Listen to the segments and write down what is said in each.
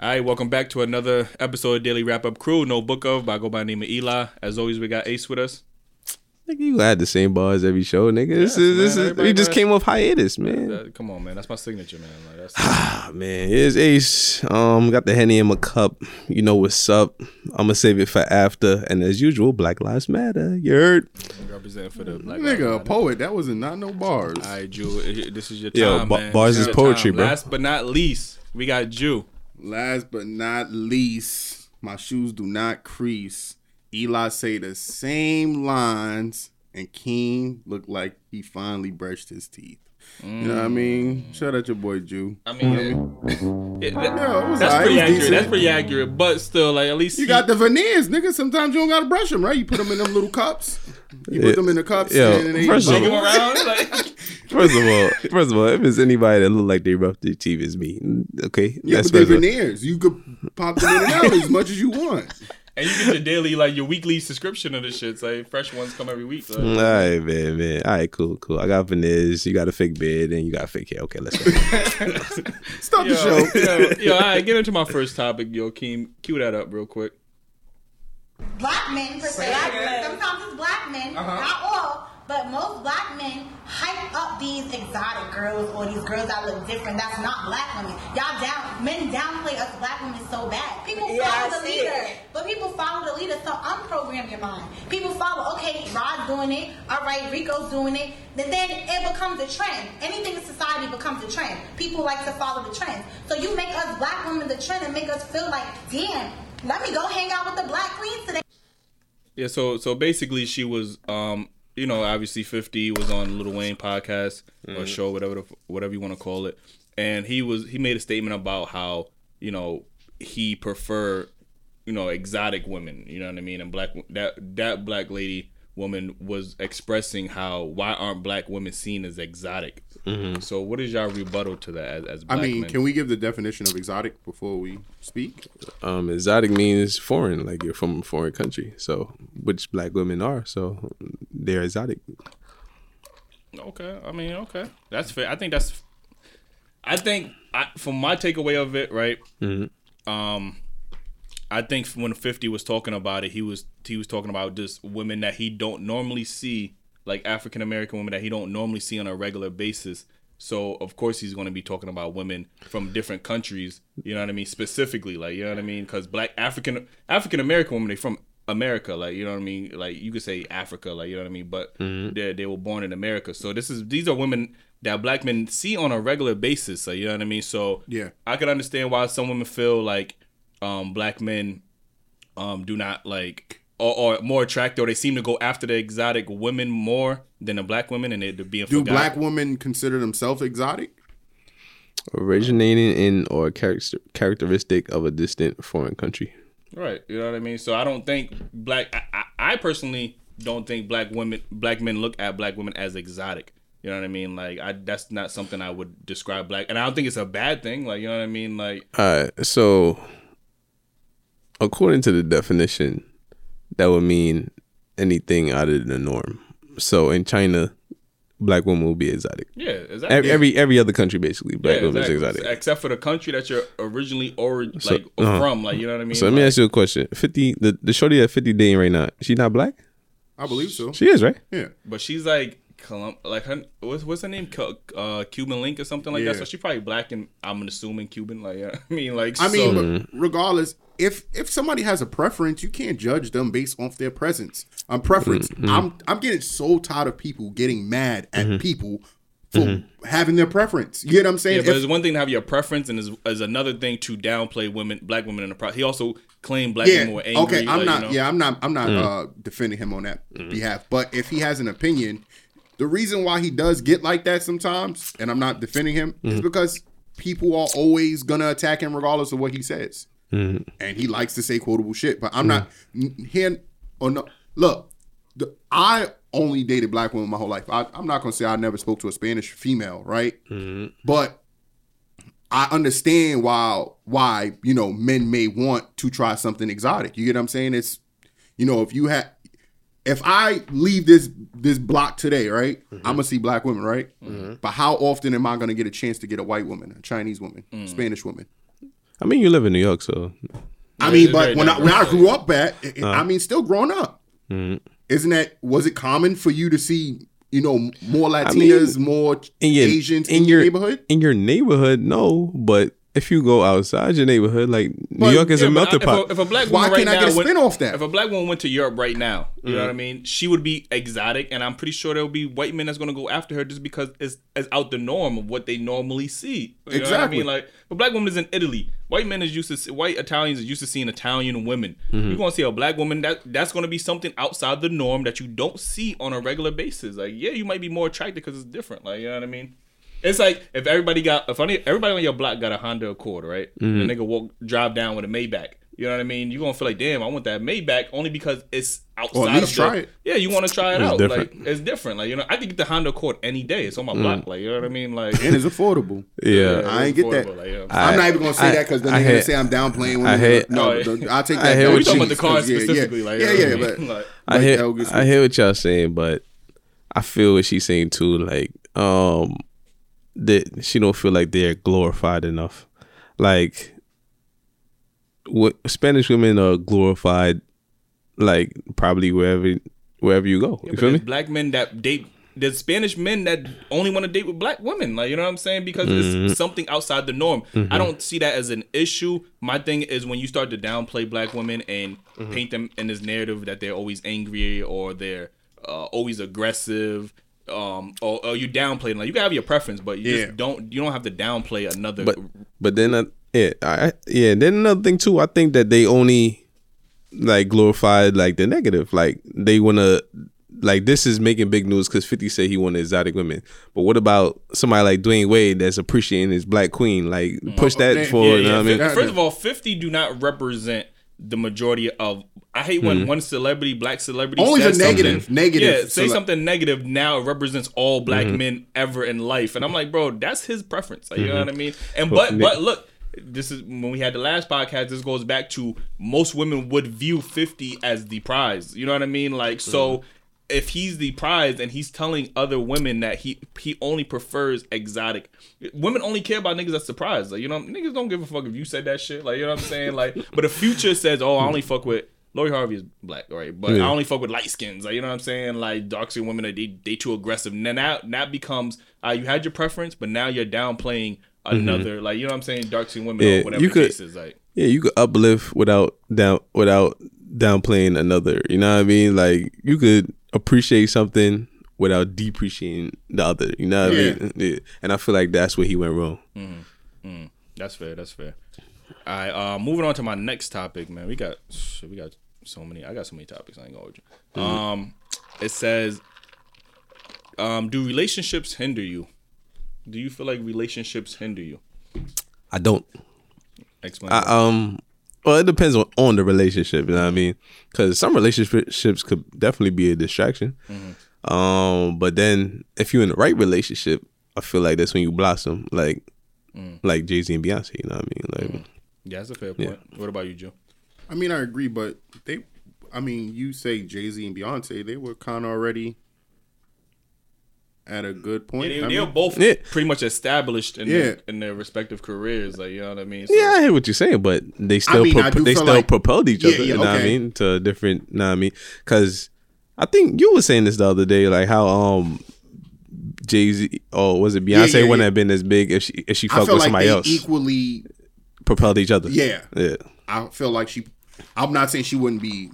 All right, welcome back to another episode of Daily Wrap Up Crew. No book of, but I go by the name of Eli. As always, we got Ace with us. Nigga, you had the same bars every show, nigga. This is, man, this is, we just does. came off hiatus, man. Uh, come on, man. That's my signature, man. Like, that's, Ah, man, here's Ace. Um, got the henny in my cup. You know what's up. I'm gonna save it for after. And as usual, Black Lives Matter. You heard? representing for the black Nigga, a Lives Matter. poet. That wasn't not no bars. All right, Jew. This is your Yo, time, ba- man. bars This is your poetry, time. bro. Last but not least, we got Jew. Last but not least, my shoes do not crease. Eli say the same lines, and King looked like he finally brushed his teeth. You know what I mean? Mm. Shout out your boy Jew. I mean, it- that- Yeah, it was that's alright. pretty It was accurate. decent. That's pretty accurate. But still, like at least You he- got the veneers, nigga. Sometimes you don't gotta brush them, right? You put them in them little cups. You put them in the cups. Yeah. and they first of all- around. Like, First of all, first of all, if it's anybody that look like they roughed their teeth, it's me. Mm, okay, yeah, that's but they first veneers. You could pop them in and out as much as you want. And you get your daily, like your weekly subscription of the shit. It's like fresh ones come every week. So. All right, man, man. All right, cool, cool. I got veneers. You got a fake beard, and you got a fake hair. Okay, let's go. Stop the Yo, show. yo, yo, all right, get into my first topic, yo, Keem. Cue that up real quick. black men per se. Black men. Sometimes it's black men, Uh-huh. not all, but most black men hype up these exotic girls or these girls that look different. That's not black women. Y'all down men downplay us black women so bad. People Yeah, follow I the leader, it. but people follow the leader. So unprogram your mind. People follow. Okay, Rod's doing it. All right, Rico's doing it. Then then it becomes a trend. Anything in society becomes a trend. People like to follow the trend. So you make us black women the trend and make us feel like, damn. Let me go hang out with the black queens today. Yeah, so so basically, she was, um, you know, obviously fifty was on Lil Wayne podcast or mm. show, whatever the, whatever you want to call it, and he was he made a statement about how you know he prefer you know exotic women, you know what I mean, and black that that black lady woman was expressing how why aren't black women seen as exotic. So what is your rebuttal to that as, as I mean, men? can we give the definition of exotic before we speak? um, exotic means foreign, like you're from a foreign country. So, which black women are, so they're exotic. Okay, I mean, okay, that's fair. I think that's, I think, I, from my takeaway of it, right? Um, I think when Fifty was talking about it, he was he was talking about just women that he don't normally see, like African American women that he don't normally see on a regular basis. So of course he's going to be talking about women from different countries. You know what I mean? Specifically, like you know what I mean? Because black African African American women, they from America, like you know what I mean. Like you could say Africa, like you know what I mean. But mm-hmm. they they were born in America, so this is these are women that black men see on a regular basis. So you know what I mean. So Yeah. I can understand why some women feel like um, black men um, do not like or, or more attractive, or they seem to go after the exotic women more than the black women, and they're being Do forgotten. black women consider themselves exotic? Originating in or character characteristic of a distant foreign country. Right. You know what I mean? So I don't think black. I, I, I personally don't think black women, black men look at black women as exotic. You know what I mean? Like I, that's not something I would describe black, and I don't think it's a bad thing. Like you know what I mean? Like All right, so according to the definition, that would mean anything out of the norm. So in China, black women will be exotic. yeah, exactly. Every every, every other country, basically, black yeah, women is exotic. except for the country that you're originally or like uh-huh. from. Like you know what I mean? So let me Like- ask you a question: Fifty, the the shorty at fifty dating right now, she not black? I believe so. She is, right? Yeah. But she's like Colum- like her what's what's her name? Cu- Uh, Cuban Link or something like that. So she probably black and I'm assuming Cuban. Like yeah. I mean like I mean, so, but regardless, if if somebody has a preference, you can't judge them based off their presence. Um, preference. Mm-hmm. I'm I'm getting so tired of people getting mad at people for having their preference. You get what I'm saying? yeah, but it's one thing to have your preference, and is is another thing to downplay women, black women in the process. He also claimed black yeah. women were angry. okay. I'm like, not. You know? Yeah. I'm not. I'm not uh, defending him on that behalf. But if he has an opinion, the reason why he does get like that sometimes, and I'm not defending him, is mm-hmm. because people are always gonna attack him regardless of what he says, mm-hmm. and he likes to say quotable shit. But I'm mm-hmm. not n- here. Or oh, no, look, the, I only dated black women my whole life. I, I'm not gonna say I never spoke to a Spanish female, right? But I understand why why you know men may want to try something exotic. You get what I'm saying? It's you know if you had if I leave this this block today, right, I'm gonna see black women, right? But how often am I gonna get a chance to get a white woman, a Chinese woman, Spanish woman? I mean, you live in New York, so I mean, but when I when I grew up at, Uh. I mean, still growing up, Mm-hmm. isn't that was it common for you to see you know more mean, Latinas, more in your Asians in, in your, your neighborhood? in your neighborhood, no. But if you go outside your neighborhood, like New York is Yeah, a melting pot. If a, if a black Why woman right can't I now get a went- spin off that? If a black woman went to Europe right now, you know Mm-hmm. what I mean, she would be exotic, and I'm pretty sure there will be white men that's going to go after her just because it's, it's out the norm of what they normally see. You know what I Exactly. mean, like a black woman is in Italy. White men is used to see, white Italians is used to seeing Italian women. Mm-hmm. You're gonna see a black woman that that's going to be something outside the norm that you don't see on a regular basis. Like, yeah, you might be more attracted because it's different. Like, you know what I mean? It's like if everybody got if any, everybody on your block got a Honda Accord, right? Mm-hmm. And they could walk drive down with a Maybach. You know what I mean? You're gonna feel like, damn, I want that Maybach only because it's outside. least of the- try it. Yeah, you want to try it It's out. different. Like it's different. Like you know, I could get the Honda Accord any day. It's on my block. Like you know what I mean? Like and it's affordable. yeah, I ain't get that. Like, yeah. I'm not even gonna say I- that because then I they're gonna say I'm downplaying. Women. I hate- no, Oh, the- I'll take that. hate down what we talking about the car 'cause, yeah, yeah. specifically. Like, yeah, yeah, but? Like, I hear that would get I hear what y'all saying, but I feel what she's saying too. Like, um, that she don't feel like they're glorified enough. Like, what Spanish women are glorified, like probably wherever wherever you go. Yeah, you feel me? black men that date. There's Spanish men that only want to date with black women. Like you know what I'm saying? Because Mm-hmm. it's something outside the norm. I don't see that as an issue. My thing is when you start to downplay black women and Mm-hmm. paint them in this narrative that they're always angry or they're uh, always aggressive. Um, or, or you downplay them. Like you can have your preference, but you Yeah. just don't. You don't have to downplay another. But but then uh, yeah, I, yeah. Then another thing too, I think that they only like glorified like the negative. Like they wanna like this is making big news because Fifty said he wanted exotic women. But what about somebody like Dwyane Wade that's appreciating his black queen? Like push that yeah, for Yeah, you know yeah. what I mean? First of all, fifty do not represent the majority of. I hate when hmm. one celebrity, black celebrity, Always says a negative- something- negative Yeah, say cele- something negative. Now it represents all black mm-hmm. men ever in life, and I'm like, bro, that's his preference. Like, You know mm-hmm. what I mean? And but Nick- but look. This is when we had the last podcast. This goes back to most women would view 50 as the prize. You know what I mean? Like, so mm-hmm. if he's the prize and he's telling other women that he he only prefers exotic women only care about niggas that's surprised like you know niggas don't give a fuck if you said that shit like you know what i'm saying like but the future says oh i only fuck with Lori Harvey is black, right? But I only fuck with light skins. Like, you know what I'm saying? Like dark skinned women, they they too aggressive. And then that becomes uh, you had your preference, but now you're downplaying mm-hmm. another. Like, you know what I'm saying? Dark skinned women Yeah, or whatever you the could- case is. Like, Yeah, you could uplift without down without downplaying another. You know what I mean? Like you could appreciate something without depreciating the other. You know what Yeah. I mean? Yeah. And I feel like that's where he went wrong. Mm-hmm. Mm-hmm. That's fair. That's fair. All right. Uh, moving on to my next topic, man. We got shit, we got so many. I got so many topics. I ain't gonna hold you. Um, it says, um, do relationships hinder you? Do you feel like relationships hinder you? I don't. Explain. I, um. Well, it depends on, on the relationship. You know what I mean? Because some relationships could definitely be a distraction. Um, but then if you're in the right relationship, I feel like that's when you blossom, like like Jay Z and Beyonce. You know what I mean? Like, yeah, that's a fair point. What about you, Joe? I mean, I agree, but they, I mean, you say Jay Z and Beyonce, they were kind of already at a good point. They, I they were mean, both Yeah. pretty much established in Yeah. their, in their respective careers. Like, you know what I mean? So, Yeah, I hear what you're saying, but they still mean, I prop- do they still like- propelled each other. yeah, you know what I mean? To different. You know what I mean? Because I think you were saying this the other day, like how um Jay Z or was it Beyonce yeah, wouldn't yeah. have been as big if she if she fucked with like somebody they else. equally. Propelled each other. Yeah. yeah. I feel like she. I'm not saying she wouldn't be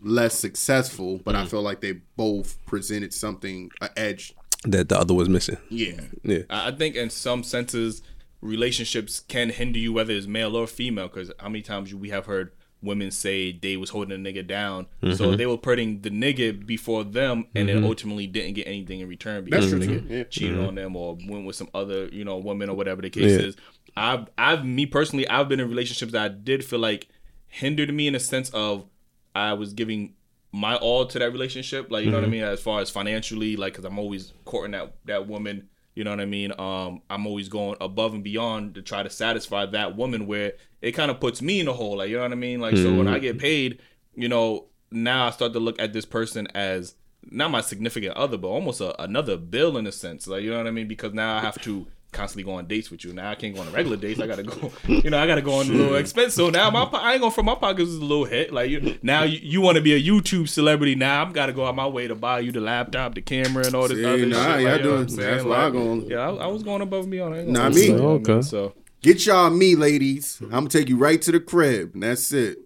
less successful, but Mm. I feel like they both presented something an edge. That the other was missing. Yeah, Yeah. I I think in some senses, relationships can hinder you, whether it's male or female. Because how many times we have heard women say they was holding a nigga down, Mm-hmm. so they were putting the nigga before them, and then ultimately didn't get anything in return because That's the true, nigga too. Yeah. cheated on them or went with some other you know woman or whatever the case Yeah. is. I've I've me personally I've been in relationships that I did feel like hindered me in a sense of I was giving my all to that relationship, like you know what I mean, as far as financially, like because I'm always courting that that woman. You know what I mean? Um, I'm always going above and beyond to try to satisfy that woman. Where it kind of puts me in a hole, like you know what I mean. Like so, when I get paid, you know, now I start to look at this person as not my significant other, but almost a, another bill in a sense. Like you know what I mean? Because now I have to constantly go on dates with you. Now I can't go on regular dates. I gotta go. You know, I gotta go on a little expense. So now my po- I ain't going from my pockets is a little hit. Like you now you, you want to be a YouTube celebrity. Now I'm gotta go out my way to buy you the laptop, the camera, and all this See, other nah, shit. y'all Like, you know I'm saying? that's why I Like, go- Yeah, I, I was going above me on it. Nah, So, me. you know what I mean? Okay. So Get y'all me, ladies. I'm gonna take you right to the crib, and that's it.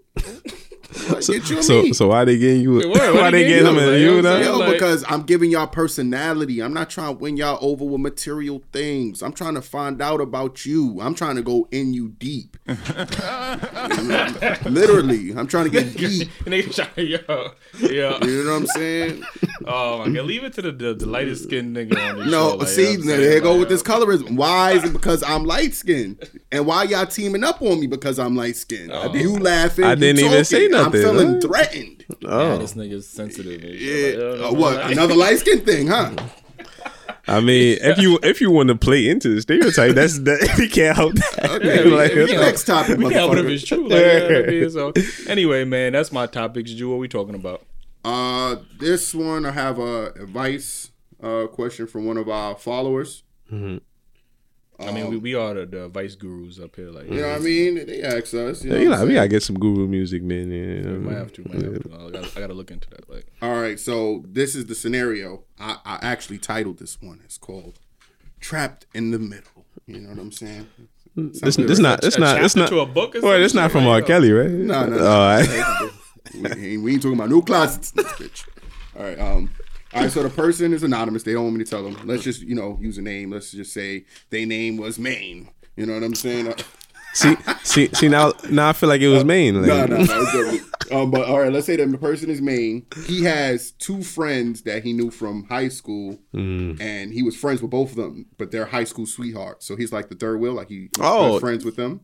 So, Get you a so, me. so why they getting you? Wait, what? What why they they getting getting you? them Like, and you you know what I'm now? saying? Yo, because I'm giving y'all personality. I'm not trying to win y'all over with material things. I'm trying to find out about you. I'm trying to go in you deep. Literally, I'm trying to get deep. Nigga try- yo, yeah. You know what I'm saying? Oh my god, leave it to the the, the lightest skinned nigga on this No, show. like, see, you know there saying? go Like, with this colorism. Why is it because I'm light skinned? And why y'all teaming up on me because I'm light skinned? You laughing? I you didn't even say nothing, I'm feeling huh? threatened. Yeah, Oh, this nigga's sensitive. Yeah. shit. Like, Uh, what? Another light skin thing, huh? I mean, if you if you want to play into the stereotype, that's that you can't help that. Okay, Like, we- next topic, We can't whatever motherfucker. it's true. Like, you know I mean? So anyway, man, that's my topics. Drew, what we talking about? Uh, this one I have a advice uh question from one of our followers. I mean, we, we are the, the vice gurus up here. Like, You know what I mean? They asked us. You know, you what know, I'm we gotta get some guru music, man. You know, might have to. Might have to. I gotta, I gotta look into that. Like, All right, so this is the scenario. I, I actually titled this one. It's called "Trapped in the Middle." You know what I'm saying? This, this not this a not this not. to a book or Wait, it's not from R. Kelly, right? No, no, no. All right. we, ain't, we ain't talking about no closets in this bitch. All right. Um. All right. So the person is anonymous. They don't want me to tell them. Let's just you know use a name. Let's just say their name was Maine. You know what I'm saying? See, see, see. Now, now I feel like it was Maine. Like, no, no, no. um, but all right. Let's say that the person is Maine. He has two friends that he knew from high school, Mm. and he was friends with both of them. But they're high school sweethearts. So he's like the third wheel. Like he Oh. friends with them.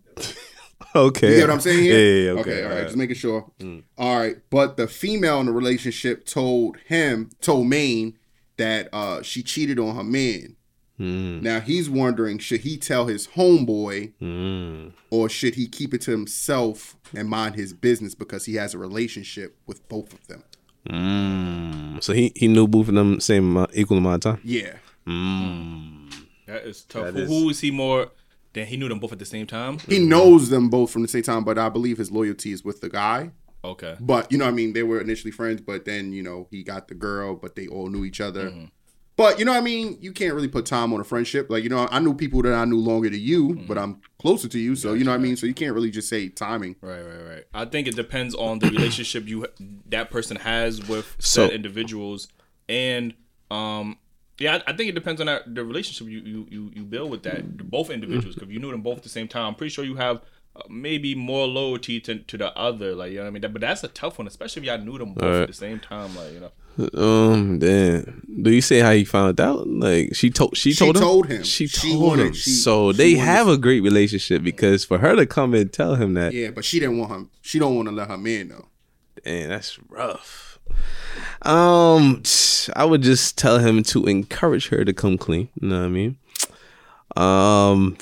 Okay. You get what I'm saying here? Yeah, yeah, okay. okay. all right, all just making sure. All right, but the female in the relationship told him, told Maine that uh, she cheated on her man. Now he's wondering, should he tell his homeboy, Mm. or should he keep it to himself and mind his business because he has a relationship with both of them? Mm. So he he knew both of them same amount, equal amount of time. Yeah, that is tough. That who, is- who is he more? Then he knew them both at the same time. he knows them both from the same time, but I believe his loyalty is with the guy. Okay. But you know, what I mean, they were initially friends, but then you know he got the girl, but they all knew each other. Mm-hmm. But you know, what I mean, you can't really put time on a friendship. Like you know, I knew people that I knew longer than you, Mm-hmm. but I'm closer to you, so you know what I mean. So you can't really just say timing. Right, right, right. I think it depends on the relationship you that person has with So- said individuals, and um, yeah, I, I think it depends on that the relationship you you you, you build with that both individuals. Because if you knew them both at the same time, I'm pretty sure you have uh, maybe more loyalty to to the other. Like you know what I mean. That, but that's a tough one, especially if y'all knew them both at the same time. Like you know. Um, then do you say how he found out? Like she told she She told him. told him. She She told wanted- him. she- so she they wanted- have a great relationship because for her to come and tell him that, Yeah, but she didn't want him. She don't want to let her man know. man, that's rough. Um, I would just tell him to encourage her to come clean. You know what I mean? Um,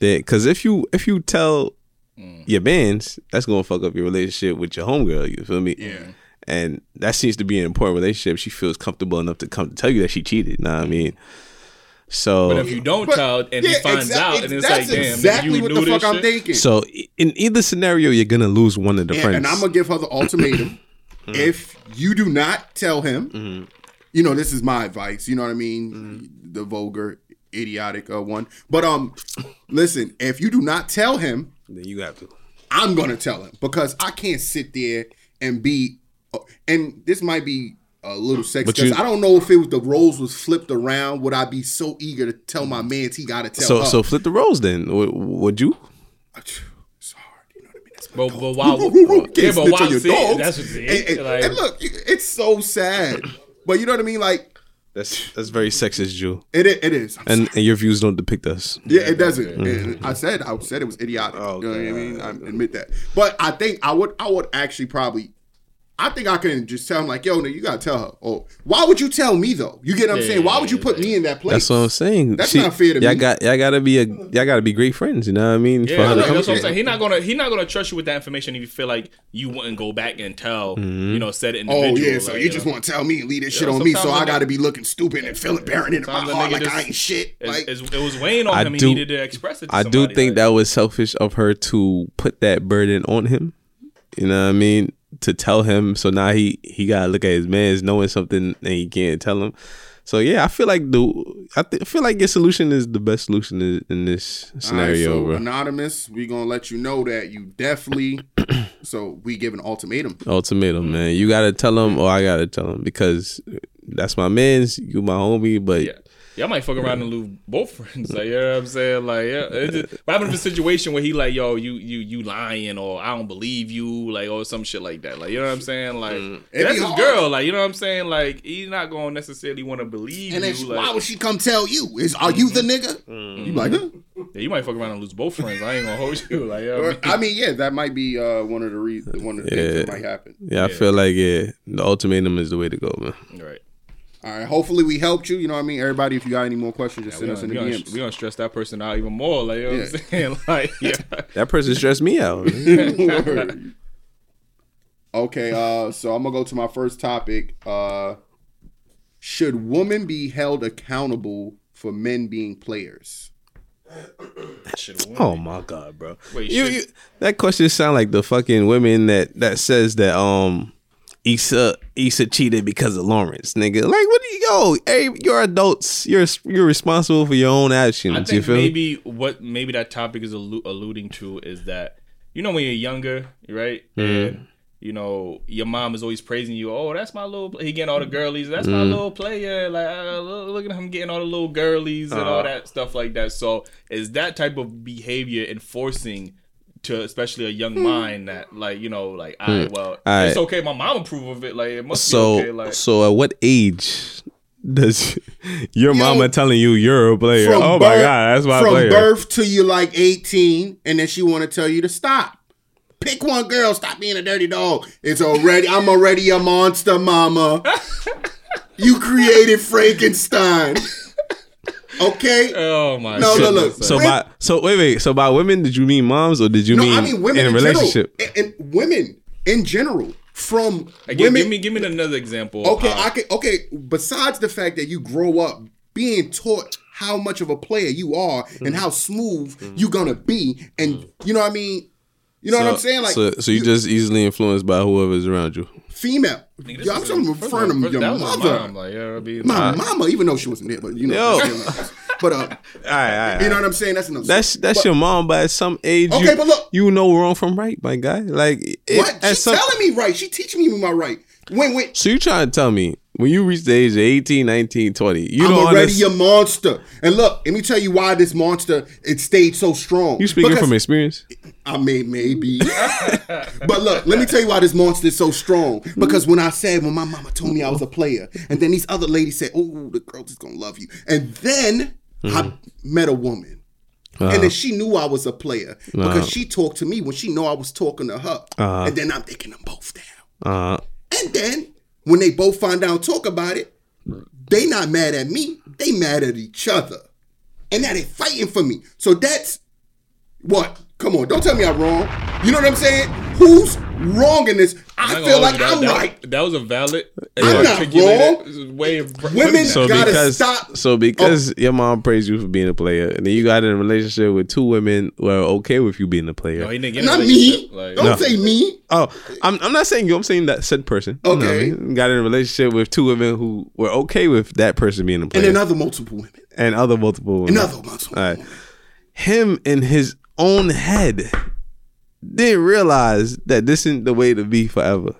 that because if you if you tell your bands, that's gonna fuck up your relationship with your homegirl. You feel me? Yeah. And that seems to be an important relationship. She feels comfortable enough to come to tell you that she cheated. You know what I mean? So But if you don't But- tell and he yeah, finds exact- out, and it's that's like, damn, exactly you what knew the fuck this I'm shit? thinking. so in either scenario, you're gonna lose one of the and, friends. and I'm gonna give her the ultimatum. If you do not tell him, you know, this is my advice. You know what I mean? The vulgar, idiotic uh, one. But um, listen, if you do not tell him, then you have to. I'm gonna tell him because I can't sit there and be. uh, And this might be a little sexy because I don't know if it was the roles was flipped around. Would I be so eager to tell my man he got to tell So her? so flip the roles then. Would you? it's hard. You know what I mean? That's my But, dog. but yeah, can't but snitch why? on your See, dogs. that's what and, and- like, and look, it's so sad. But you know what I mean? Like That's that's very sexist, Jew. It it is. And and your views don't depict us. Yeah, it doesn't. And I said I said it was idiotic. Oh, You know what I mean? I admit that. But I think I would I would actually probably I think I can just tell him like, yo, no, you gotta tell her. Oh, why would you tell me though? You get what I'm Yeah, saying? Why would you put me in that place? That's what I'm saying. That's not fair to y'all me. Got, y'all gotta be a y'all gotta be great friends. You know what I mean? Yeah, her to like, come that's what I'm saying. He's not gonna he's not gonna trust you with that information if you feel like you wouldn't go back and tell you mm-hmm. know said individual. Oh yeah, so like, you just know. want to tell me and leave this shit on me, so I I a got to be looking stupid and feeling bearing it in my a heart nigga like just- I ain't shit. It's, Like, it's- it was weighing on I him. do- he needed to express it. To I do think that was selfish of her to put that burden on him. You know what I mean? To tell him, so now he he gotta look at his man's knowing something and he can't tell him. So yeah, I feel like the I th- feel like your solution is the best solution in, in this right, scenario, so bro. anonymous, we gonna let you know that you definitely. so we give an ultimatum. Ultimatum, man. You gotta tell him, or I gotta tell him because that's my man's. You my homie, but Yeah. Y'all might fuck around and lose both friends. Like, you know what I'm saying? Like, yeah. It's just, what happened if a situation where he like, yo, you you you lying or I don't believe you, like, or some shit like that. Like, you know what I'm saying? Like, mm. It'd that's be his hard. girl. Like, you know what I'm saying? Like, he's not gonna necessarily want to believe And you. then like, why would she come tell you? Is are you the mm-hmm. nigga? Mm. You like? Huh? yeah, you might fuck around and lose both friends. I ain't gonna hold you. Like, you know what I mean? I mean, yeah, that might be uh, one of the reasons, one of the things that Yeah. might happen. yeah, I feel like yeah, the ultimatum is the way to go, man. Right. All right, hopefully we helped you. You know what I mean? Everybody, if you got any more questions, just We send us in gonna, the we, gonna, DMs. we gonna stress that person out even more. Like, you know what I'm saying? Like, yeah. That person stressed me out. okay, uh, so I'm gonna go to my first topic. Uh, should women be held accountable for men being players? That shit, Oh my god, bro! Wait, you, should- you, that question sound like the fucking women that that says that um Issa Issa cheated because of Lawrence, nigga. Like, what do you go? Hey, you're adults. You're you're responsible for your own actions. I you think feel me? maybe what maybe that topic is allu- alluding to is that you know when you're younger, right? Mm-hmm. And you know your mom is always praising you. Oh, that's my little. Play. He getting all the girlies. That's my Mm-hmm. little player. Like uh, look look at him getting all the little girlies and Uh-huh. all that stuff like that. So is that type of behavior enforcing? To especially a young mind that like you know like I well Hmm. Alright. it's okay my mom approve of it like it must So be okay like so at what age does your Yo, mama telling you you're a player? From Oh my god, that's my from player. birth to you like 18, and then she want to tell you to stop. Pick one girl. Stop being a dirty dog. It's already. I'm already a monster, mama. you created Frankenstein. Okay. oh my No, no, goodness, look. son. so When- by so wait wait so by women did you mean moms or did you No, mean, I mean women in in, a relationship? general, and, and women in general. From Like, give, women. give me give me another example okay, Uh, I can. Okay, besides the fact that you grow up being taught how much of a player you are Mm-hmm. and how smooth you're gonna be, and you know what I mean. You know what I'm saying? Like so, so you just easily influenced by whoever's around you. female. Nigga, Yo, I'm is talking a- in first front of your that my mother. mom, like, yeah, I mean, My mama, even though she wasn't there, but you know, Yo. but uh, All right, all right. you know what I'm saying? That's another. That's that's your mom, but at some age, Okay, you, but look- you know wrong from right, my guy. Like, it, what she's some, telling me right. She teaching me my right. When when so you trying to tell me when you reach the age of 18, 19, 20, you I'm already understand- a monster. And look, let me tell you why this monster it stayed so strong. You speaking Because- from experience? I may maybe. but look, let me tell you why this monster is so strong. Because when I said when my mama told me I was a player, and then these other ladies said, "Oh, the girls is gonna love you," and then I hmm. met a woman. And then uh-huh. she knew I was a player uh-huh. because she talked to me when she know I was talking to her. Uh-huh. And then I'm taking them both down. Uh, And then when they both find out talk about it, they not mad at me. They mad at each other. And now they fighting for me. So that's what? Come on, don't tell me I'm wrong. You know what I'm saying? Who's wrong in this? I feel like hold you, I'm that, right. That, that was a valid, I'm uh, not articulated way of Women so gotta because stop. so oh. because your mom praised you for being a player, and then you got in a relationship with two women who are okay with you being a player. No, he didn't get Not me. Like, Don't No. say me. Oh, I'm, I'm not saying you. I'm saying that said person. You know I Okay. mean? got in a relationship with two women who were okay with that person being a player. And player, then other multiple women. and other multiple women. Another multiple All right. women. Him in his own head didn't realize that this isn't the way to be forever.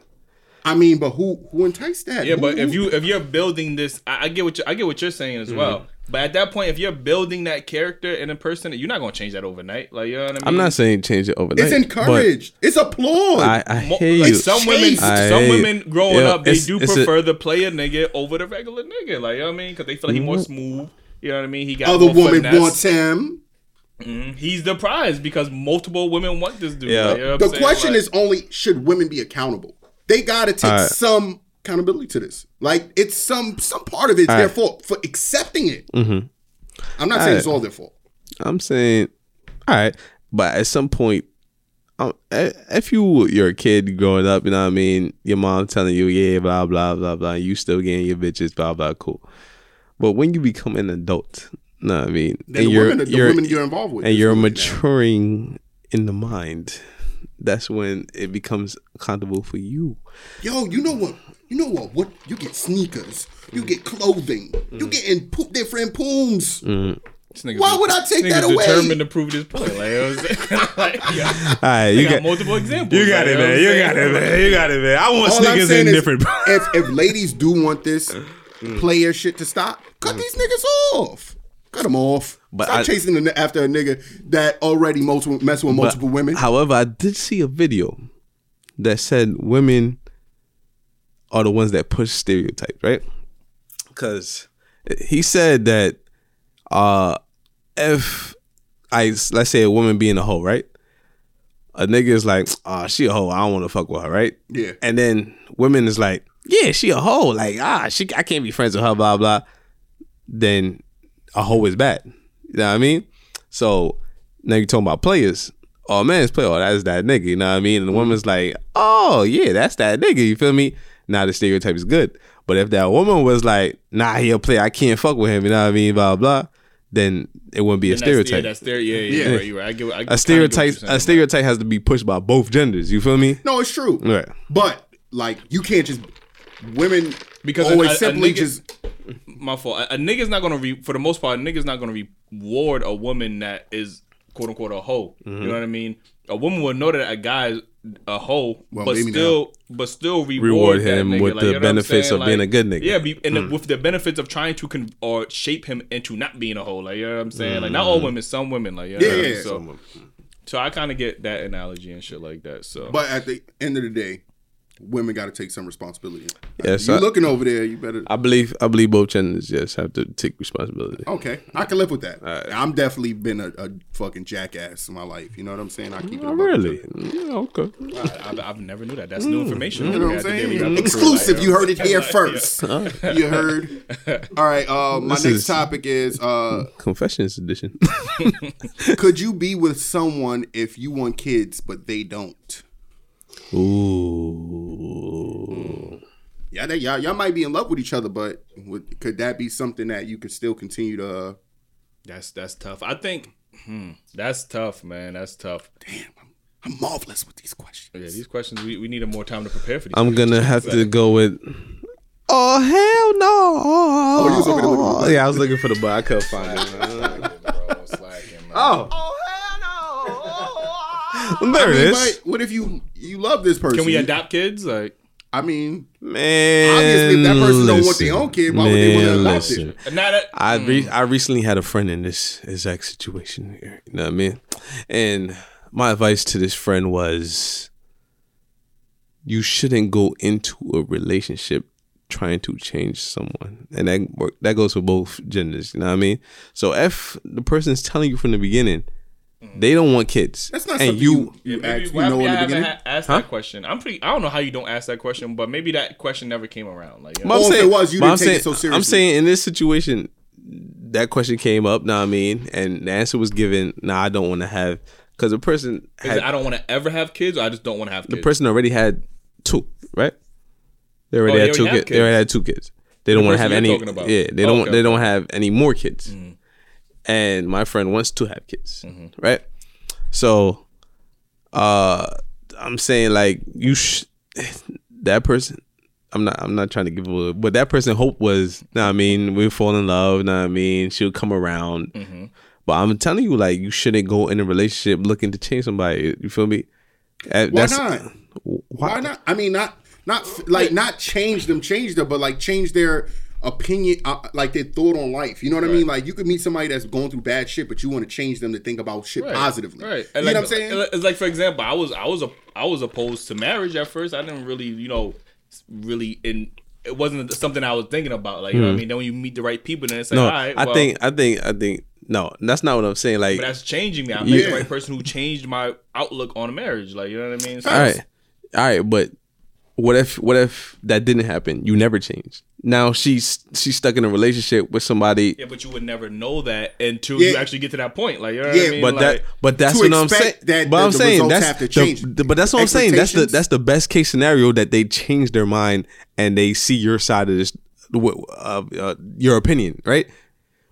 I mean, but who who enticed that? Yeah, Who- but if you if you're building this, I, I get what you, I get what you're saying Mm-hmm. as well. But at that point, if you're building that character in a person, you're not gonna change that overnight. Like you know what I mean? I'm not saying change it overnight. it's encouraged. It's applauded. I, I Mo- hear like you. some women, I some women growing Yeah, up, they it's- do it's a- prefer the player nigga over the regular nigga. Like you know what I mean? Because they feel like he more smooth. You know what I mean? He got other more woman finesse. wants him. He's the prize because multiple women want this dude. Yeah. Like, you know The saying? question Like, is only should women be accountable? they gotta take Alright. some accountability to this. Like it's some some part of it's their Alright. fault for accepting it. Mhm. I'm not saying Alright. it's all their fault. I'm saying, all right, but at some point, um, if you you're a kid growing up, you know what I mean. Your mom telling you, yeah, blah blah blah blah. You still getting your bitches, blah blah, cool. But when you become an adult, you know what I mean, Then the women, the women you're involved with, and you're doing it now. maturing in the mind, that's when it becomes accountable for you. Yo, you know what? You know what? What you get sneakers, you get clothing, you mm. getting po- different pooms. Mm. This nigga's Why would I take this that nigga's away? Determined to prove this point. Like, you know what I'm saying? like, yeah. All right, I you got, got, multiple examples. you got like, it, man. I'm You got it, man. You got it, man. I want All sneakers in is, different. if if ladies do want this Mm. player shit to stop, cut mm. these niggas off. Cut them off. But Stop I- chasing after a nigga that already multiple messing with multiple women. However, I did see a video that said women are the ones that push stereotypes, right? Because he said that uh if I let's say a woman being a hoe, right? A nigga is like, ah, she a hoe. I don't want to fuck with her, right? Yeah. And then women is like, yeah, she a hoe. Like, ah, she, I can't be friends with her. Blah blah. Then a hoe is bad. You know what I mean? So now you're talking about players. Oh man's player, oh, that's that nigga, you know what I mean? And the mm-hmm. woman's like, oh yeah, that's that nigga, you feel me? Now the stereotype is good. But if that woman was like, nah, he a player, I can't fuck with him, you know what I mean? Blah blah, then it wouldn't be a And that's- stereotype. Yeah, that's there. Yeah, yeah, Yeah. yeah. Right, you're right. I get. I a stereotype, a stereotype has to be pushed by both genders. You feel me? no, it's true. Right. But like, you can't just women Because always a- a- a simply nigga- just My fault. A, a nigga's not gonna re, for the most part. A nigga's not gonna reward a woman that is quote unquote a hoe. Mm-hmm. You know what I mean? A woman will know that a guy is a hoe, Well, but maybe still, but still reward, Reward him nigga. with Like, the you know benefits saying? of being a good nigga. Mm. Yeah, be, and the, with the benefits of trying to con- or shape him into not being a hoe. Like you know what I'm saying? Like not all women, some women. Like you know Yeah, what I mean? yeah, So, so I kind of get that analogy and shit like that. So, But at the end of the day, women got to take some responsibility. Yes, you I- looking over there, you better. I believe I believe both genders just have to take responsibility. Okay, I can live with that. I'm definitely been a, a fucking jackass in my life. You know what I'm saying? I keep it. Oh, really? Yeah, okay. I, I, I've never knew that. That's new information. Mm. You know what I'm saying? Exclusive. You heard it here first. You heard. All right. Uh, my This next is- topic is: uh, Confessions edition. Could you be with someone if you want kids but they don't? Ooh. Yeah, they, y'all, y'all might be in love with each other, but would, could that be something that you could still continue to? Uh, That's that's tough. I think hmm, that's tough, man. That's tough. damn, I'm, I'm marvelous with these questions. Yeah, these questions we, we needed more time to prepare for these. I'm gonna have to go with. Oh hell no! Oh, you was looking for the yeah, I was looking for the butt. I couldn't find it. Oh, There I it mean, is. but what if you you love this person? Can we adopt kids? Like, I mean, Man, Obviously, if that person don't want listen. their own kid, why would they wanna Man, adopt it? listen. not that. I re- mm. I recently had a friend in this exact situation here. You know what I mean? And my advice to this friend was you shouldn't go into a relationship trying to change someone. And that that goes for both genders, you know what I mean? So if the person's telling you from the beginning Mm. they don't want kids. that's not and something you, you, you, maybe you know me in the beginning. ha- asked that question. I'm pretty. I don't know how you don't ask that question, but maybe that question never came around. Like, you know? I'm saying, it was, you didn't I'm take it saying, so I'm saying in this situation, that question came up. Now I mean, and the answer was given. Nah, I don't want to have because the person Is had it I don't want to ever have kids, or I just don't want to have the person already had two, right? They already Oh, they had two already kids. They already had two kids. They don't want to have any. about. Yeah, they don't. Oh, okay, they don't have any more kids. Mm. And my friend wants to have kids, Mm-hmm. right? So, uh, I'm saying like you, sh- that person. I'm not. I'm not trying to give a. But that person hope was. Know what I mean, we fall in love. Know what I mean, she'll come around. Mm-hmm. But I'm telling you, like, you shouldn't go in a relationship looking to change somebody. You feel me? Uh, Why that's- not? Why not? I mean, not not like not change them, change them, but like change their opinion, uh, like their thought on life. You know what I mean? Like you could meet somebody that's going through bad shit, but you want to change them to think about shit Right, positively. Right. and You And know like, what I'm saying? It's like for example, I was I was a I was opposed to marriage at first. I didn't really, you know, really in it wasn't something I was thinking about. Like, you know what I mean? Then when you meet the right people, then it's like. No, all right, I well, think, I think, I think. No, that's not what I'm saying. Like, but that's changing me. I met Yeah. the right person who changed my outlook on marriage. Like, you know what I mean? So all right, all right, but what if what if that didn't happen? You never changed. Now she's she's stuck in a relationship with somebody. Yeah, but you would never know that until you actually get to that point. Like, you know what Yeah, I mean? But like, that but that's what I'm saying. that- but I'm the saying results that's have to the- change. the- but that's what I'm saying. That's the that's the best case scenario that they change their mind and they see your side of this, uh, uh, your opinion, right?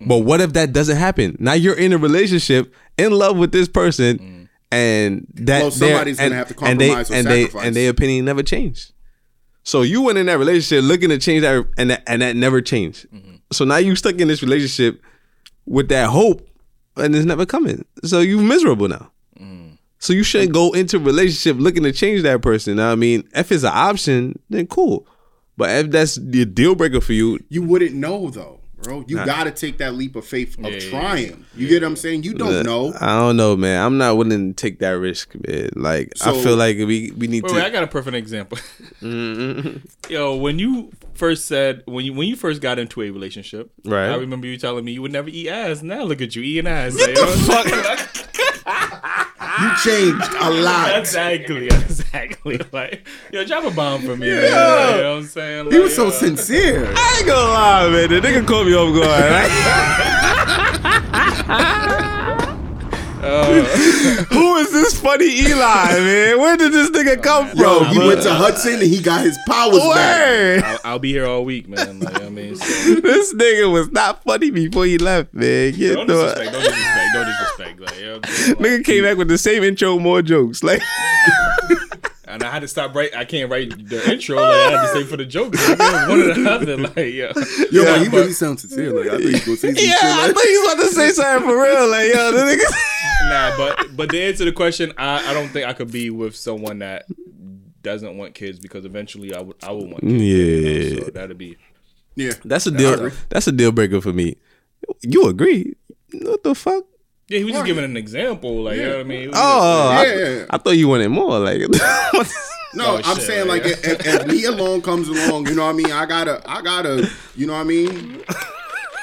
But what if that doesn't happen? Now you're in a relationship, in love with this person, and that Well, they're- somebody's gonna and- have to and they, compromise or and they sacrifice. and their opinion never changed. So you went in that relationship looking to change that, and that, and that never changed. Mm-hmm. So now you stuck in this relationship with that hope, and it's never coming. So you miserable now. Mm-hmm. So you shouldn't go into a relationship looking to change that person. I mean, if it's an option, then cool. But if that's the deal breaker for you, You wouldn't know though, bro. You gotta take that leap of faith of Yeah, yeah, trying. You get what I'm saying? You don't know. I don't know, man. I'm not willing to take that risk, man. Like I feel like we we need Wait, to. wait, I got a perfect example. Mm-hmm. Yo, when you first said when you when you first got into a relationship, Right. I remember you telling me you would never eat ass. Now look at you eating ass. Like, you know what I'm saying? You changed a lot. exactly, exactly. Like, yo, drop a bomb for me, man. Like, you know what I'm saying? He was so uh, sincere. I ain't gonna lie, man. The nigga caught me off guard. Oh. Who is this funny Eli, man? Where did this nigga come from? Yo, he went to Hudson and he got his powers back. I'll, I'll be here all week, man. Like, I mean, so, This nigga was not funny before he left, man. Get don't the disrespect, don't disrespect, don't disrespect. Like, you know what I'm saying? Like, nigga came back with the same intro, more jokes. Like, and I had to stop write. I can't write the intro. Like, I had to say for the joke. Like, it one or the other. Like, yeah. Yo, yeah, but he but- really sounds sincere. Like I thought he was gonna say some yeah, shit I thought he was about to say something for real. Like, yo, the nigga. Nah, but but to answer the question, I, I don't think I could be with someone that doesn't want kids because eventually I would I would want kids. Yeah. So that'd be Yeah. That's a deal. That's a deal breaker for me. You agree? What the fuck? yeah. He was just giving an example. Like you know what I mean. Oh, just- I, Yeah, yeah, yeah. I thought you wanted more. Like, No, Oh, I'm shit, saying like, like if, if Nia Long comes along, you know what I mean. I gotta, I gotta, you know what I mean.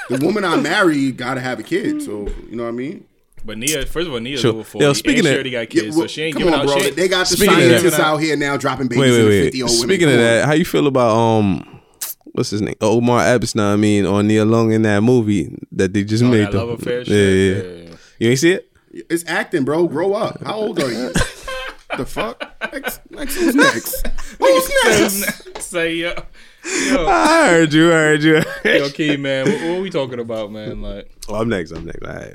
The woman I marry gotta have a kid, so you know what I mean. But Nia, first of all, Nia's Sure. over forty. Yo, speaking and she already got Yeah, well, so she ain't come giving on, out bro. shit. They got the Speaking scientists out here now dropping babies wait, in wait, the wait. 50 old women. Speaking of that, how you feel about um, what's his name? Omar Epps. Now I mean, on Nia Long in that movie that they just Oh, made. that love affair Yeah, shit. yeah. Yeah, yeah. You ain't see it? it's acting, bro. Grow up. How old are you? the fuck? Next, next, who's next? Who's next? Say yo, yo, I heard you. I heard you. yo, Key, man. What, what we talking about, man? Like, Oh, I'm next. I'm next. All right.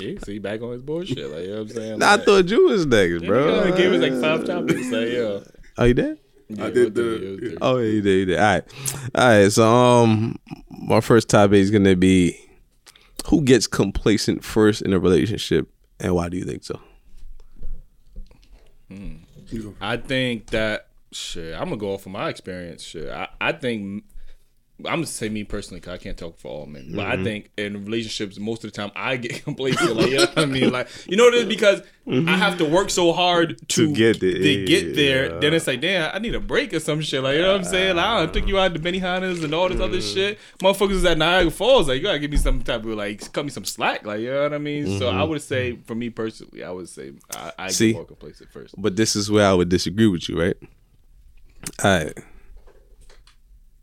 Yeah, see, back on his bullshit. Like, you know what I'm saying? Nah, I thought you was next, bro. He gave us like five topics. Like, yo. Oh, you did? Yeah, I did we'll do the- it, we'll do it. Oh, yeah, you did. You did. All right. All right. So, um, my first topic is gonna be who gets complacent first in a relationship, and why do you think so? I think that shit. I'm gonna go off of my experience. Shit, I, I think I'm gonna say me personally because I can't talk for all men, but Mm-hmm. I think in relationships most of the time I get complacent. Like you know what I mean, like you know what it is because I have to work so hard to, Mm-hmm. To get there, to get there. yeah. Then it's like, damn, I need a break or some shit. Like you know what I'm saying? Like, I took you out to Benihana's and all this other Mm-hmm. shit. Motherfuckers is at Niagara Falls. Like you gotta give me some type of like cut me some slack. Like you know what I mean? So I would say for me personally, I would say I, I Mm-hmm. See? get more complacent first. But this is where I would disagree with you, right? All right.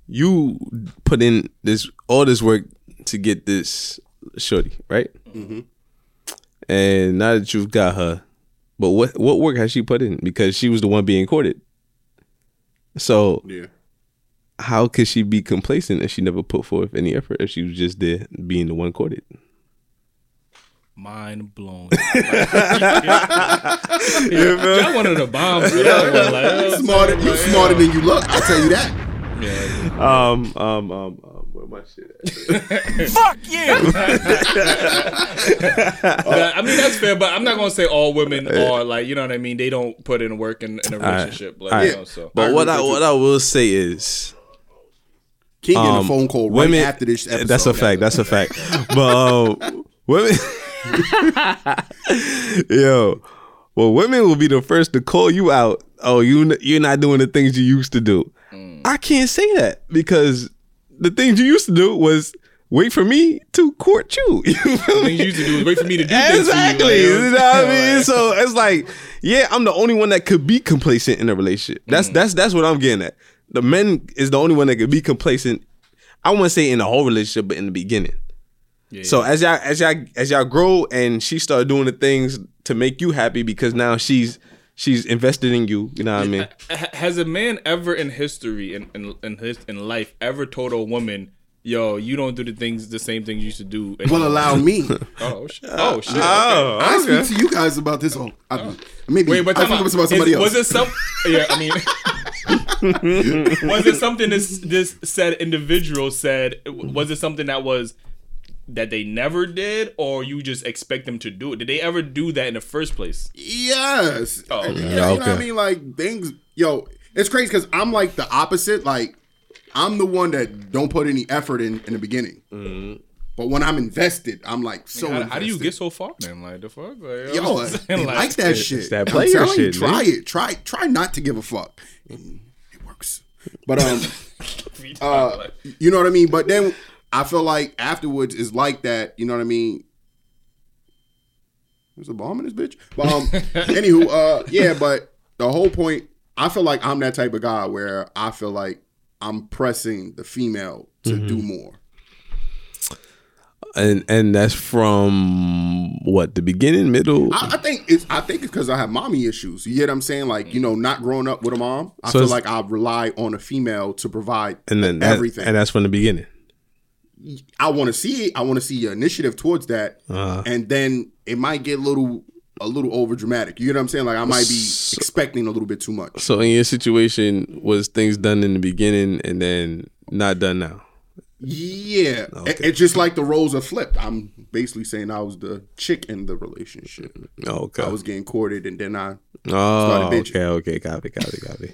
You put in this all this work to get this shorty, right? Mm-hmm. And now that you've got her, but what what work has she put in? Because she was the one being courted. So Yeah. how could she be complacent if she never put forth any effort if she was just there being the one courted? mind blown. Y'all one of the bombs. For. Like, you know what I'm Smarter, you smarter than you look. I'll tell you that. Yeah. Um, um, um, um where my shit at? Fuck But, I mean, that's fair, but I'm not gonna say all women are like, you know what I mean. They don't put in work in, in a relationship, like All you know. So But I what I with you. what I will say is King getting um, a phone call right after this episode. That's a fact. That's a fact. but um, women, yo, well, women will be the first to call you out. Oh, you you're not doing the things you used to do. I can't say that because the things you used to do was wait for me to court you. You feel me? you used to do is wait for me to do things Exactly. you. You know what I mean? So it's like, yeah, I'm the only one that could be complacent in a relationship. Mm. That's that's that's what I'm getting at. The men is the only one that could be complacent. I wouldn't say in the whole relationship, but in the beginning. Yeah. So as y'all as y'all as y'all grow and she started doing the things to make you happy because now she's she's invested in you. You know what I mean? Has a man ever in history in in in, his, in life ever told a woman, "Yo, you don't do the things the same things you used to do"? And- Well, allow me. oh, oh uh, shit! Oh shit! Oh, I okay. speak to you guys about this. Oh, I, maybe Wait, but I time think it was about somebody Is- else. Was it some? Yeah, I mean, was it something this this said individual said? Was it something that was that they never did, or you just expect them to do it? Did they ever do that in the first place? Yes. Oh, Yeah, okay. you know what I mean? Like things, yo, it's crazy because I'm like the opposite. Like I'm the one that don't put any effort in in the beginning. But when I'm invested, I'm like so. How, how do you get so far then? Like the fuck? Like, you know Yo, they saying? like, that shit. that I'm player telling shit, You, try man. it. Try try not to give a fuck. And it works. But um, uh, you know what I mean. But then I feel like afterwards is like that. You know what I mean. There's a bomb in this bitch. But um, anywho, uh, yeah. But the whole point, I feel like I'm that type of guy where I feel like I'm pressing the female to Mm-hmm. do more. And and that's from what the beginning, middle. I, I think it's I think it's because I have mommy issues. You get what I'm saying? Like you know, not growing up with a mom, I So feel like I rely on a female to provide and then that, everything. and that's from the beginning. I want to see it. I want to see your initiative towards that, Uh-huh. and then it might get a little a little over dramatic. You know what I'm saying? Like I might be expecting a little bit too much. So in your situation, was things done in the beginning and then not done now? Yeah, It- it's just like the roles are flipped. I'm basically saying I was the chick in the relationship. Okay. I was getting courted, and then I oh, started bitching. okay, okay, copy, copy, copy.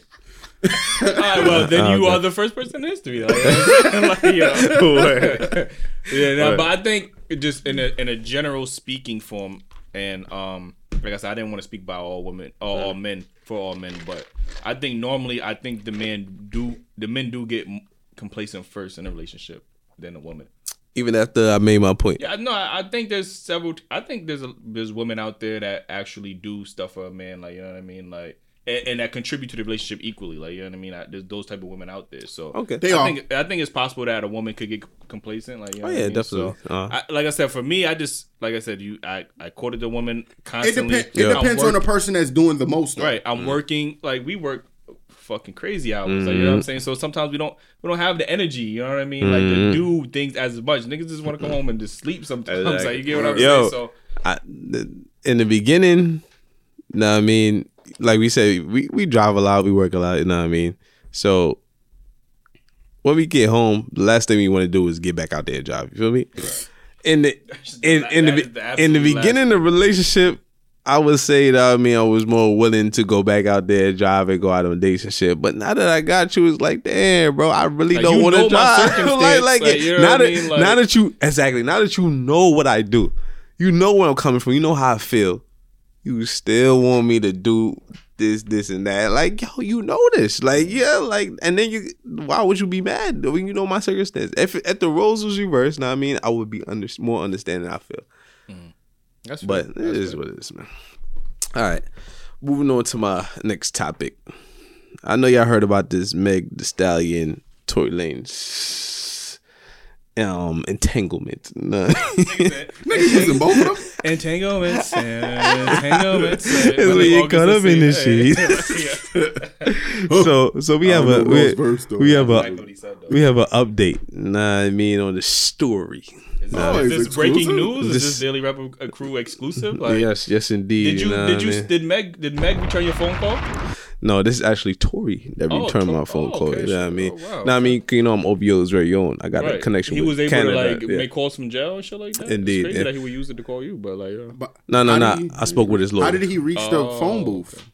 All right, well, then you are the first person in history. Like, like, yo. yeah, no, but I think just in a in a general speaking form, and um, like I said, I didn't want to speak by all women, all, all men for all men, but I think normally I think the men do the men do get complacent first in a relationship than a woman. Even after I made my point. Yeah, no, I I think there's several. I think there's a, there's women out there that actually do stuff for a man, like you know what I mean, like and, and that contribute to the relationship equally, like you know what I mean. I, there's those type of women out there, so Okay. They I are. think I think it's possible that a woman could get complacent, like you know Oh, what I yeah, mean? definitely. So, Uh. I, like I said, for me, I just like I said, you I I quoted the woman It, constantly. depend, it I'm depends on the person that's doing the most. though. Right, I'm mm. working like we work fucking crazy hours. Like, you know what I'm mm-hmm. saying? So sometimes we don't we don't have the energy. You know what I mean? Like to mm-hmm. do things as much. Niggas just want to come home and just sleep sometimes. Like you get what I'm Yo, saying? So I, the- in the beginning, know what I mean, like we said, we, we drive a lot, we work a lot, you know what I mean? So when we get home, the last thing we want to do is get back out there and drive. You feel me? In the in, in the the in the beginning of the relationship, I would say that I mean I was more willing to go back out there, drive and go out on dates and shit. But now that I got you, it's like, damn, bro, I really Like, don't want to drive. circumstance, like, like, you now that I mean? Like- now that you exactly now that you know what I do, you know where I'm coming from. You know how I feel. You still want me to do this, this, and that. Like, yo, you know this. Like, yeah, like, and then you, why would you be mad when you know my circumstance? If if the roles was reversed, now I mean, I would be under, more understanding. I feel, that's but it is what it is, man. All right, moving on to my next topic. I know y'all heard about this Meg Thee Stallion, Tory Lanez, um, entanglement. Nah. Niggas using both of them. entanglements entanglements. It's when you caught up in the so so we have a we, verse, we have a Exactly what he said, though. we have an update. Nah, I mean on the story. Is, Oh, is it's this breaking exclusive? news? Is This- this Daily Rap crew exclusive? Like, yes, yes, indeed. Did you nah, did you man. did Meg did Meg return your phone call? No, this is actually Tory that Oh, returned Tor- my phone oh, call. okay, you know what I mean? Oh, wow, Now I mean, you know, I'm OVO's very own. I got a connection He with was able Canada. to like yeah. make calls from jail and shit like that. Indeed, it's crazy yeah. that he would use it to call you, but like, yeah. But No, no, no. he- I spoke with his lawyer. How did he reach the Oh, phone booth?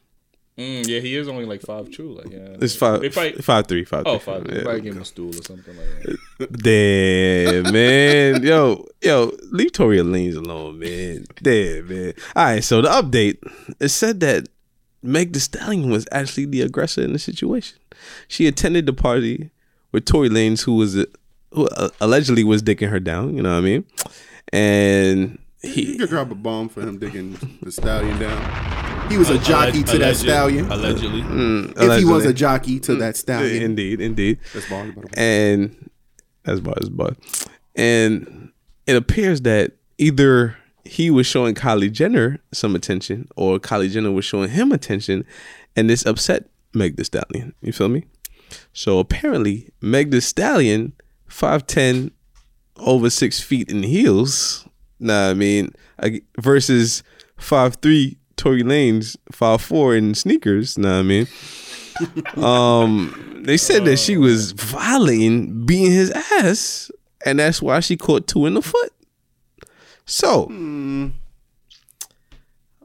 Mm, yeah, he is only like five two. Like, yeah, It's five, They probably, five three, five oh, three. five. They Yeah. probably gave him a stool or something like that. Damn, man. Yo, yo, leave Tory Lanez alone, man. Damn, man. All right, so the update it said that Meg Thee Stallion was actually the aggressor in the situation. She attended the party with Tory Lanez, who was who uh, allegedly was dicking her down. You know what I mean? And You he could drop a bomb for him digging the stallion down. He was a jockey to that Alleged- stallion. Allegedly. If he was a jockey to that stallion. indeed, indeed. That's bars, by the way. and that's bar, that's bar. And it appears that either he was showing Kylie Jenner some attention, or Kylie Jenner was showing him attention, and this upset Meg Thee Stallion. You feel me? So apparently, Meg Thee Stallion, five ten, over six feet in heels. Nah, I mean, versus five three Tory Lanez, five four in sneakers. Nah, I mean. Um, they said that she was violating, beating his ass, and that's why she caught two in the foot. So, hmm.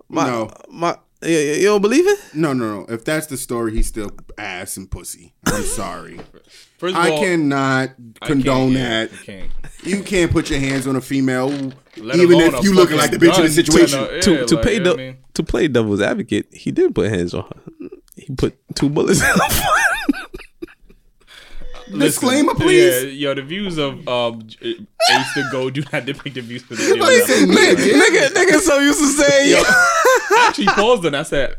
my, No. my, you, you don't believe it? No, no, no. If that's the story, he's still ass and pussy. I'm sorry. First of I all, cannot I condone can't, that. You can't. You can't put your hands on a female, Let even if you looking like the bitch in the situation. to- to Yeah, to like, play you know the I mean? to play devil's advocate, he did put hands on her. He put two bullets in her foot. Disclaimer, please. Yeah, yo, the views of um, Ace to Go do not depict the views of the video. What he say, Like, nigga? nigga, nigga, so used to saying, yo. I actually paused and I said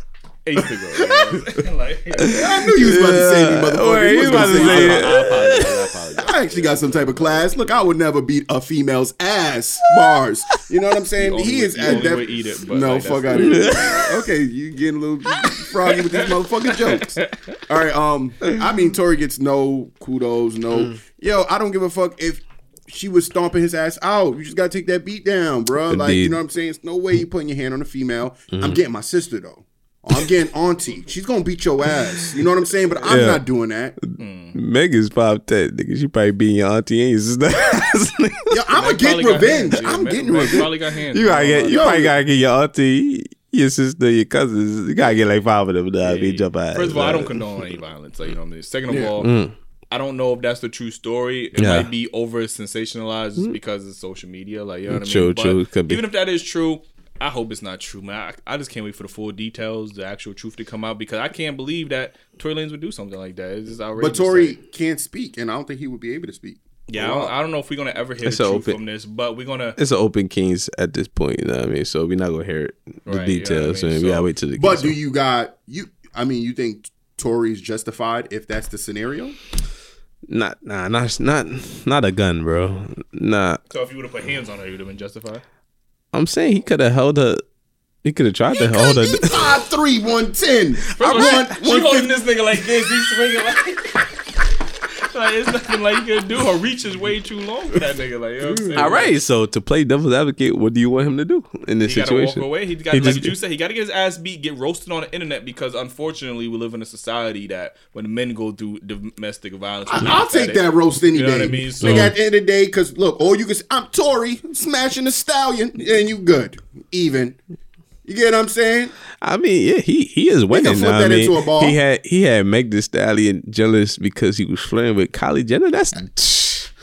Ace to You know? like, I knew you was about to say me, motherfucker. Wait, You was about gonna say say it. I apologize. I apologize. I actually got some type of class. Look, I would never beat a female's ass. Bars. You know what I'm saying? He way- is the at only that. way eat it, but, no, like, fuck that's- out of here. okay, you getting a little froggy with these motherfucking jokes. All right, um, I mean, Tory gets no kudos, no. Mm. Yo, I don't give a fuck if she was stomping his ass out. You just gotta take that beat down, bro. Like, you know what I'm saying? It's no way you putting your hand on a female. Mm-hmm. I'm getting my sister though. Or I'm getting auntie. She's gonna beat your ass. You know what I'm saying? But I'm Yeah. not doing that. Mm. Meg is five ten, nigga. She probably beating your auntie and your sister. Yo, I'm gonna get revenge. hands. I'm Meg- getting Meg revenge. Probably got hands. You gotta get, you Yo. probably gotta get your auntie, your sister, your cousins. You gotta get like five of them to yeah, beat your ass. First of all, I don't condone any violence. Like, you know what I mean? Second of Yeah. all, mm. I don't know if that's the true story. It Yeah. might be over sensationalized just mm. because of social media. Like, you know what I mean? True, But true. Could be. Even if that is true, I hope it's not true, man. I, I just can't wait for the full details, the actual truth to come out because I can't believe that Tory Lanez would do something like that. It's just outrageous. But Tory Like, can't speak, and I don't think he would be able to speak. yeah, I don't, I don't know if we're gonna ever hear It's the truth open- from this, but we're gonna. It's an open kings at this point, you know what I mean? So we're not gonna hear the Right, you know I details, mean? and we So- gotta wait till the But do over. you got you? I mean, you think Tory's justified if that's the scenario? not nah, not not not a gun, bro. Nah. So if you would have put hands on her, you would have been justified. I'm saying he could have held her he could have tried to hold her He five three one ten. I of all, run she, she holding this nigga like this. He's swinging like. Like it's nothing like you can do. Her reach is way too long for that nigga. Like, you know what I'm saying? All right, so to play devil's advocate, what do you want him to do in this He gotta walk situation? away. He got He like just- you said. He got to get his ass beat, get roasted on the internet because unfortunately we live in a society that when men go through domestic violence, I'll laugh take that roast any You know day. what I mean? So- Nigga, at the end of the day, because look, all you can say, I'm Tory smashing the stallion, and you good, even. You get what I'm saying? I mean, yeah, he he is winning. flip now. that I mean, into a ball. He had he had Meg Thee Stallion jealous because he was flirting with Kylie Jenner. That's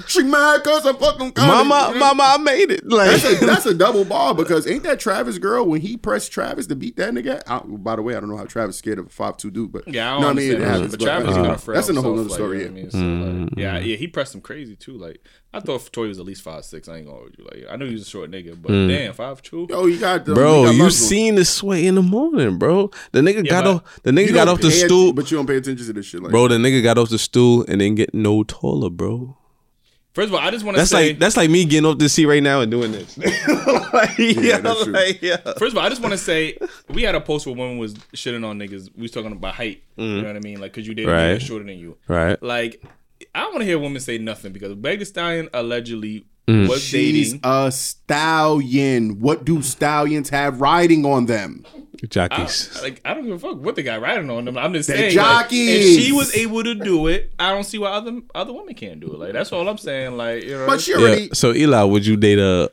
She mad cause I'm fucking coming. mama, mama, I made it. Like That's a, that's a double ball because ain't that Travis girl when he pressed Travis to beat that nigga? I, by the way, I don't know how Travis scared of a five two dude, but Yeah, I don't know what understand. It happens, but but, Travis is uh, gonna That's in a whole himself, other like, story. you yeah. know I mean? So, Mm-hmm. like, yeah, yeah, he pressed him crazy too. Like I thought Tory was at least five six. I ain't gonna hold you. Like I knew he was a short nigga, but Mm. damn, five two. Yo, you got the, Bro, got you muscle. seen the sweat in the morning, bro. The nigga got off the nigga got off the pay att- stool. but you don't pay attention to this shit, like Bro, the nigga got off the stool and then get no taller, bro. First of all, I just want to That's say. like that's like me getting off the seat right now and doing this. like, yeah, that's true. like, yeah. First of all, I just want to say we had a post where women was shitting on niggas. We was talking about height. You know what I mean? Like, cause you did Mm. Right. right. shorter than you. Right. Like, I don't want to hear women say nothing because Meg Thee Stallion allegedly Mm. was She's dating. a stallion. What do stallions have riding on them? I, Jockeys. like I don't give a fuck what they got riding on them. I'm just They're saying, like, jockeys. if she was able to do it, I don't see why other other women can't do it. Like that's all I'm saying. Like you know, But she yeah. already. So Eli, would you date a,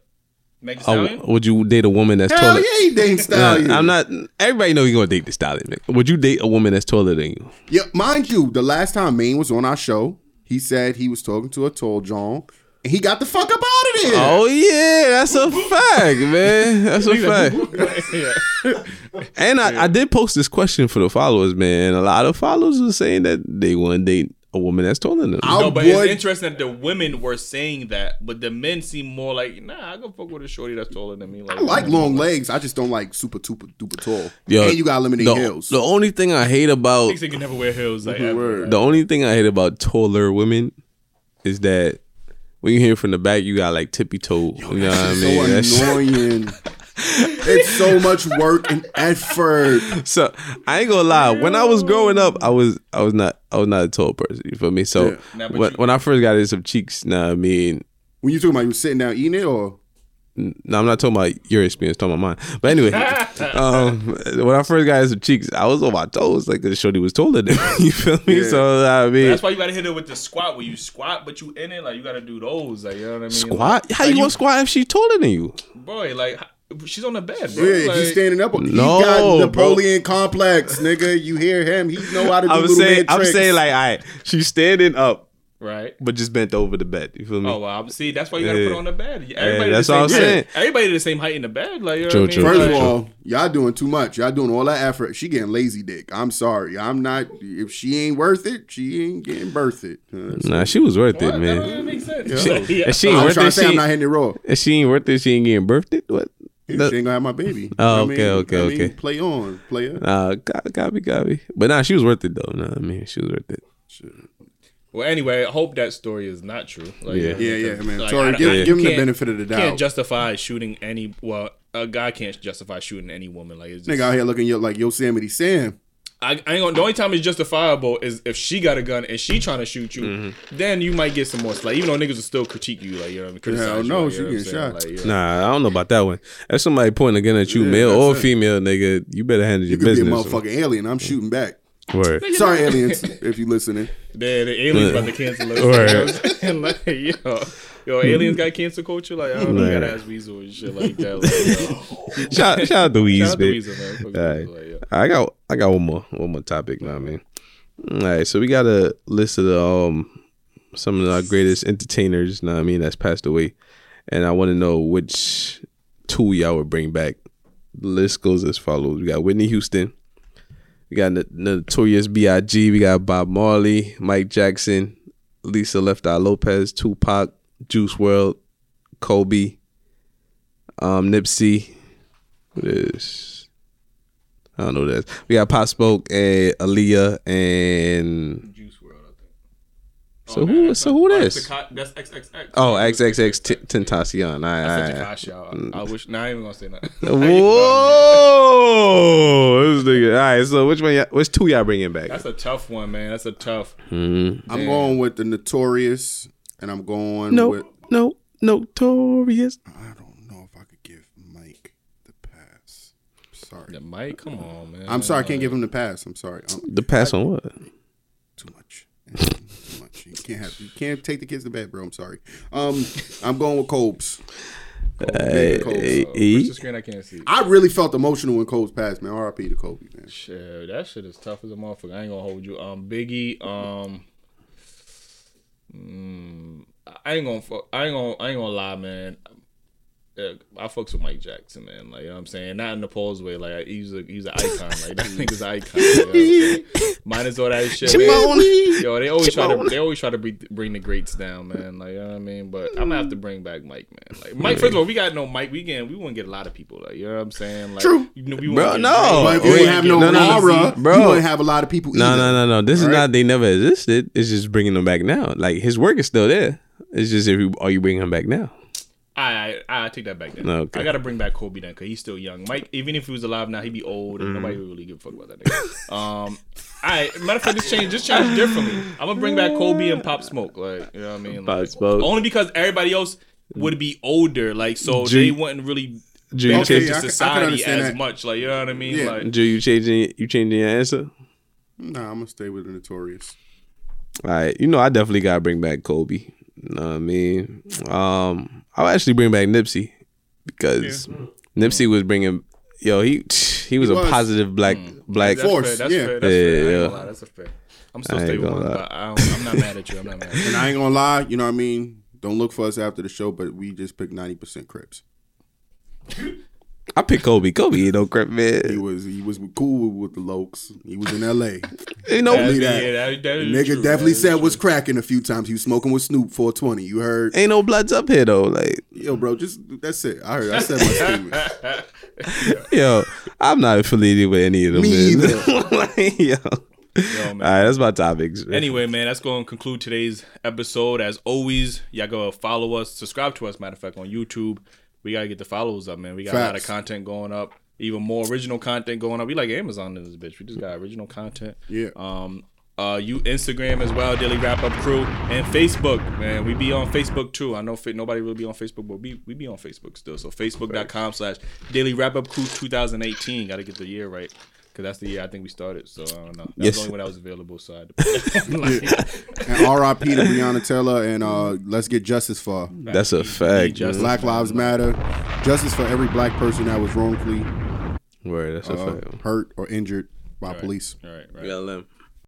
Meg a would you date a woman that's Hell taller? yeah, he dating Nah. I'm not. Everybody know you're gonna date the stallion. nigga. Would you date a woman that's taller than you? Yeah, mind you, the last time Maine was on our show, he said he was talking to a tall John, and he got the fuck up out of there. Oh yeah, that's a fact, man. That's a fact. And I, I did post this question for the followers, man. A lot of followers were saying that they want to date a woman that's taller than them. I No, but would- it's interesting that the women were saying that, but the men seem more like, nah, I go fuck with a shorty that's taller than me. Like, I like long legs. I just don't like super, super, duper tall. Yo, and you got eliminate the, heels. The only thing I hate about Thinks they can never wear heels. Like, ever. Word. the only thing I hate about taller women is that when you hear from the back, you got like tippy toe. you know what I so mean? That's- annoying. it's so much work and effort. so I ain't gonna lie. When I was growing up, I was I was not I was not a tall person. You feel me? So Yeah. Nah, when, you- when I first got in some cheeks, nah, I mean, When you talking about you sitting down eating it, or no, I'm not talking about your experience, talking about mine. But anyway, um, when I first got in some cheeks, I was on my toes, like the shorty was taller than me. You feel me? Yeah. So I mean, That's why you gotta hit it with the squat where you squat, but you in it. Like you gotta do those. Like you know what I mean? squat. Like, How like you gonna squat if she's taller than you? boy? Like she's on the bed, bro. yeah, like, he's standing up. He No, got bro. Napoleon complex, nigga. You hear him? He know how to do I'm little saying, man I'm tricks. saying, like, all right, she's standing up, right. but just bent over the bed. You feel me? Oh well, see, that's why you gotta Yeah. put on the bed. Everybody that's the what same I'm height. saying. Everybody the same height in the bed. Like you know True, what I mean? true, First Like, of all, y'all doing too much. Y'all doing all that effort. She getting lazy dick. I'm sorry. I'm not. If she ain't worth it, she ain't getting birth it. Uh, so- Nah, she was worth what? it, That man. don't even make sense. She- Yeah. if she I ain't was worth trying it, to say she, I'm not hitting it raw. if she ain't worth it, she ain't getting birthed. What? She ain't gonna have my baby. Oh, I mean- okay, okay, I mean, okay. Play on, player. Uh, got, got me, got me. But nah, she was worth it though. Nah, I mean, she was worth it. Well, anyway, I hope that story is not true. Like, Yeah. Yeah, yeah, man. Like, Sorry, I- give, I- give you him the can't- benefit of the doubt. You can't justify shooting any. Well, a guy can't justify shooting any woman. Like it's just, Nigga out here looking yo- like Yosemite Sam. I, I ain't gonna. The only time it's justifiable is if she got a gun and she trying to shoot you. Mm-hmm. Then you might get some more. Like even though niggas will still critique you, like you know, what I mean, criticize Hell you, no, like, she you know what I'm getting shot. Like, yeah. Nah, I don't know about that one. If somebody pointing a gun at you, Yeah, male or it. female, nigga, you better handle your business. You could be a business. motherfucking alien. I'm shooting back. Word. Sorry, aliens, if you're listening. The, the aliens about to cancel us. Right. You know what I'm saying? like, yo, yo, aliens got cancel culture. Like I don't know, you gotta ask Weasel and shit like that. Like, yo. Shout, shout out to Weez, Shout out to man. Weasel, man. Fuck All right. Weasel, like, yo. I got I got one more one more topic now, man. All right, so we got a list of the, um some of our greatest entertainers. Know what I mean that's passed away, and I want to know which two y'all would bring back. The list goes as follows: We got Whitney Houston, we got the Notorious B.I.G., we got Bob Marley, Mike Jackson, Lisa Left Eye Lopez, Tupac, Juice WRLD, Kobe, um, Nipsey. What is I don't know that. We got Pop Smoke and Aaliyah and Juice WRLD, I think. So who- that's so not- who oh, this? That's, the co- that's XXX. oh XXX T- Tentacion. That's I, such a cash out. I, I wish. Nah, I ain't even gonna say nothing. Whoa, this nigga. All right, so which one? Which two y'all bringing back? That's a tough one, man. That's a tough. Mm-hmm. I'm going with the Notorious, and I'm going No, with. no, notorious. I don't know if I could give Mike the pass. Sorry. The mic, come on, man. I'm sorry, I can't give him the pass. I'm sorry. Um, The pass on what? too much. too much. You can't have. You can't take the kids to bed, bro. I'm sorry. Um, I'm going with Cobes. Hey, Cobes. hey, Oh, E? the screen. I can't see. I really felt emotional when Cobes passed, man. R.I.P. to Kobe, man. Shit, that shit is tough as a motherfucker. I ain't gonna hold you. Um, Biggie. Um, mm, I ain't gonna. Fuck, I ain't gonna. I ain't gonna lie, man. Uh, I fucks with Mike Jackson, man. Like you know what I'm saying, not in the pose way. Like he's a he's an icon. Like that nigga's an icon. You know what I'm saying? Minus all that shit, man. Yo, they always try to they always try to bring, bring the greats down, man. Like you know what I mean. But I'm gonna have to bring back Mike, man. Like Mike. First of all, we got no Mike. We can we wouldn't get a lot of people. Like you know what I'm saying. Like, True. You know, we Bro, no. Drake. But if you have no, no, no, no, aura, bro. you wouldn't have a lot of people. No, either. no, no, no. This is Right? not. They never existed. It's just bringing them back now. Like his work is still there. It's just if you are you bringing him back now? I, I I take that back then. Okay. I gotta bring back Kobe then because he's still young. Mike, even if he was alive now, he'd be old and nobody would really give a fuck about that nigga. um, I matter of fact, this change just changed differently. I'm gonna bring back Kobe and Pop Smoke. Like you know what I mean? Pop Like, Smoke. Only because everybody else would be older, like so G- they wouldn't really Drew, you, benefit Okay, change, I can- I can society as that. much. Like you know what I mean? Yeah. Like Drew, you changing you changing your answer? Nah, I'm gonna stay with the Notorious. All right, you know I definitely gotta bring back Kobe. You know what I mean? Um, I'll actually bring back Nipsey because Nipsey was bringing. Yo, he he was He a positive black mm. black. that's Force, fair. That's yeah. fair. That's Yeah, fair. I ain't yeah. gonna lie, That's a fair. I'm still I ain't stay with one, lie. but I don't, I'm not mad at you. I'm not mad. At you. And I ain't gonna lie, you know what I mean? Don't look for us after the show, but we just picked 90% Crips. I pick Kobe. Kobe ain't no crap man. He man. was he was cool with the Lokes. He was in L.A. Ain't no Believe that. Yeah, that, that nigga true. definitely That is said true. was cracking a few times. He was smoking with Snoop 420. You heard? ain't no bloods up here though. Like Yo, bro, just that's it. I heard. I said my statement. yo, I'm not affiliated with any of them. Me man. either. like, yo. Yo, All man. right, that's my topics. Anyway, man, that's going to conclude today's episode. As always, y'all go follow us, subscribe to us. Matter of fact, on YouTube, we gotta get the follows up, man. We got a lot of content going up, even more original content going up. We like Amazon in this bitch. We just got original content. Yeah. Um. Uh, you Instagram as well, Daily Wrap Up Crew, and Facebook, man. We be on Facebook too. I know fit nobody will be on Facebook, but we we be on Facebook still. So Facebook.com slash Daily Wrap Up Crew 2018. Got to get the year right. Cause that's the year I think we started, so I don't know. That's Yes. the only one that was available. So I had to put And R.I.P. to Breonna Taylor, and uh, let's get justice for her. That's a fact. justice. Black Lives Matter. Justice for every black person that was wrongfully Word, that's a uh, fact. hurt or injured by police. All right, right. BLM.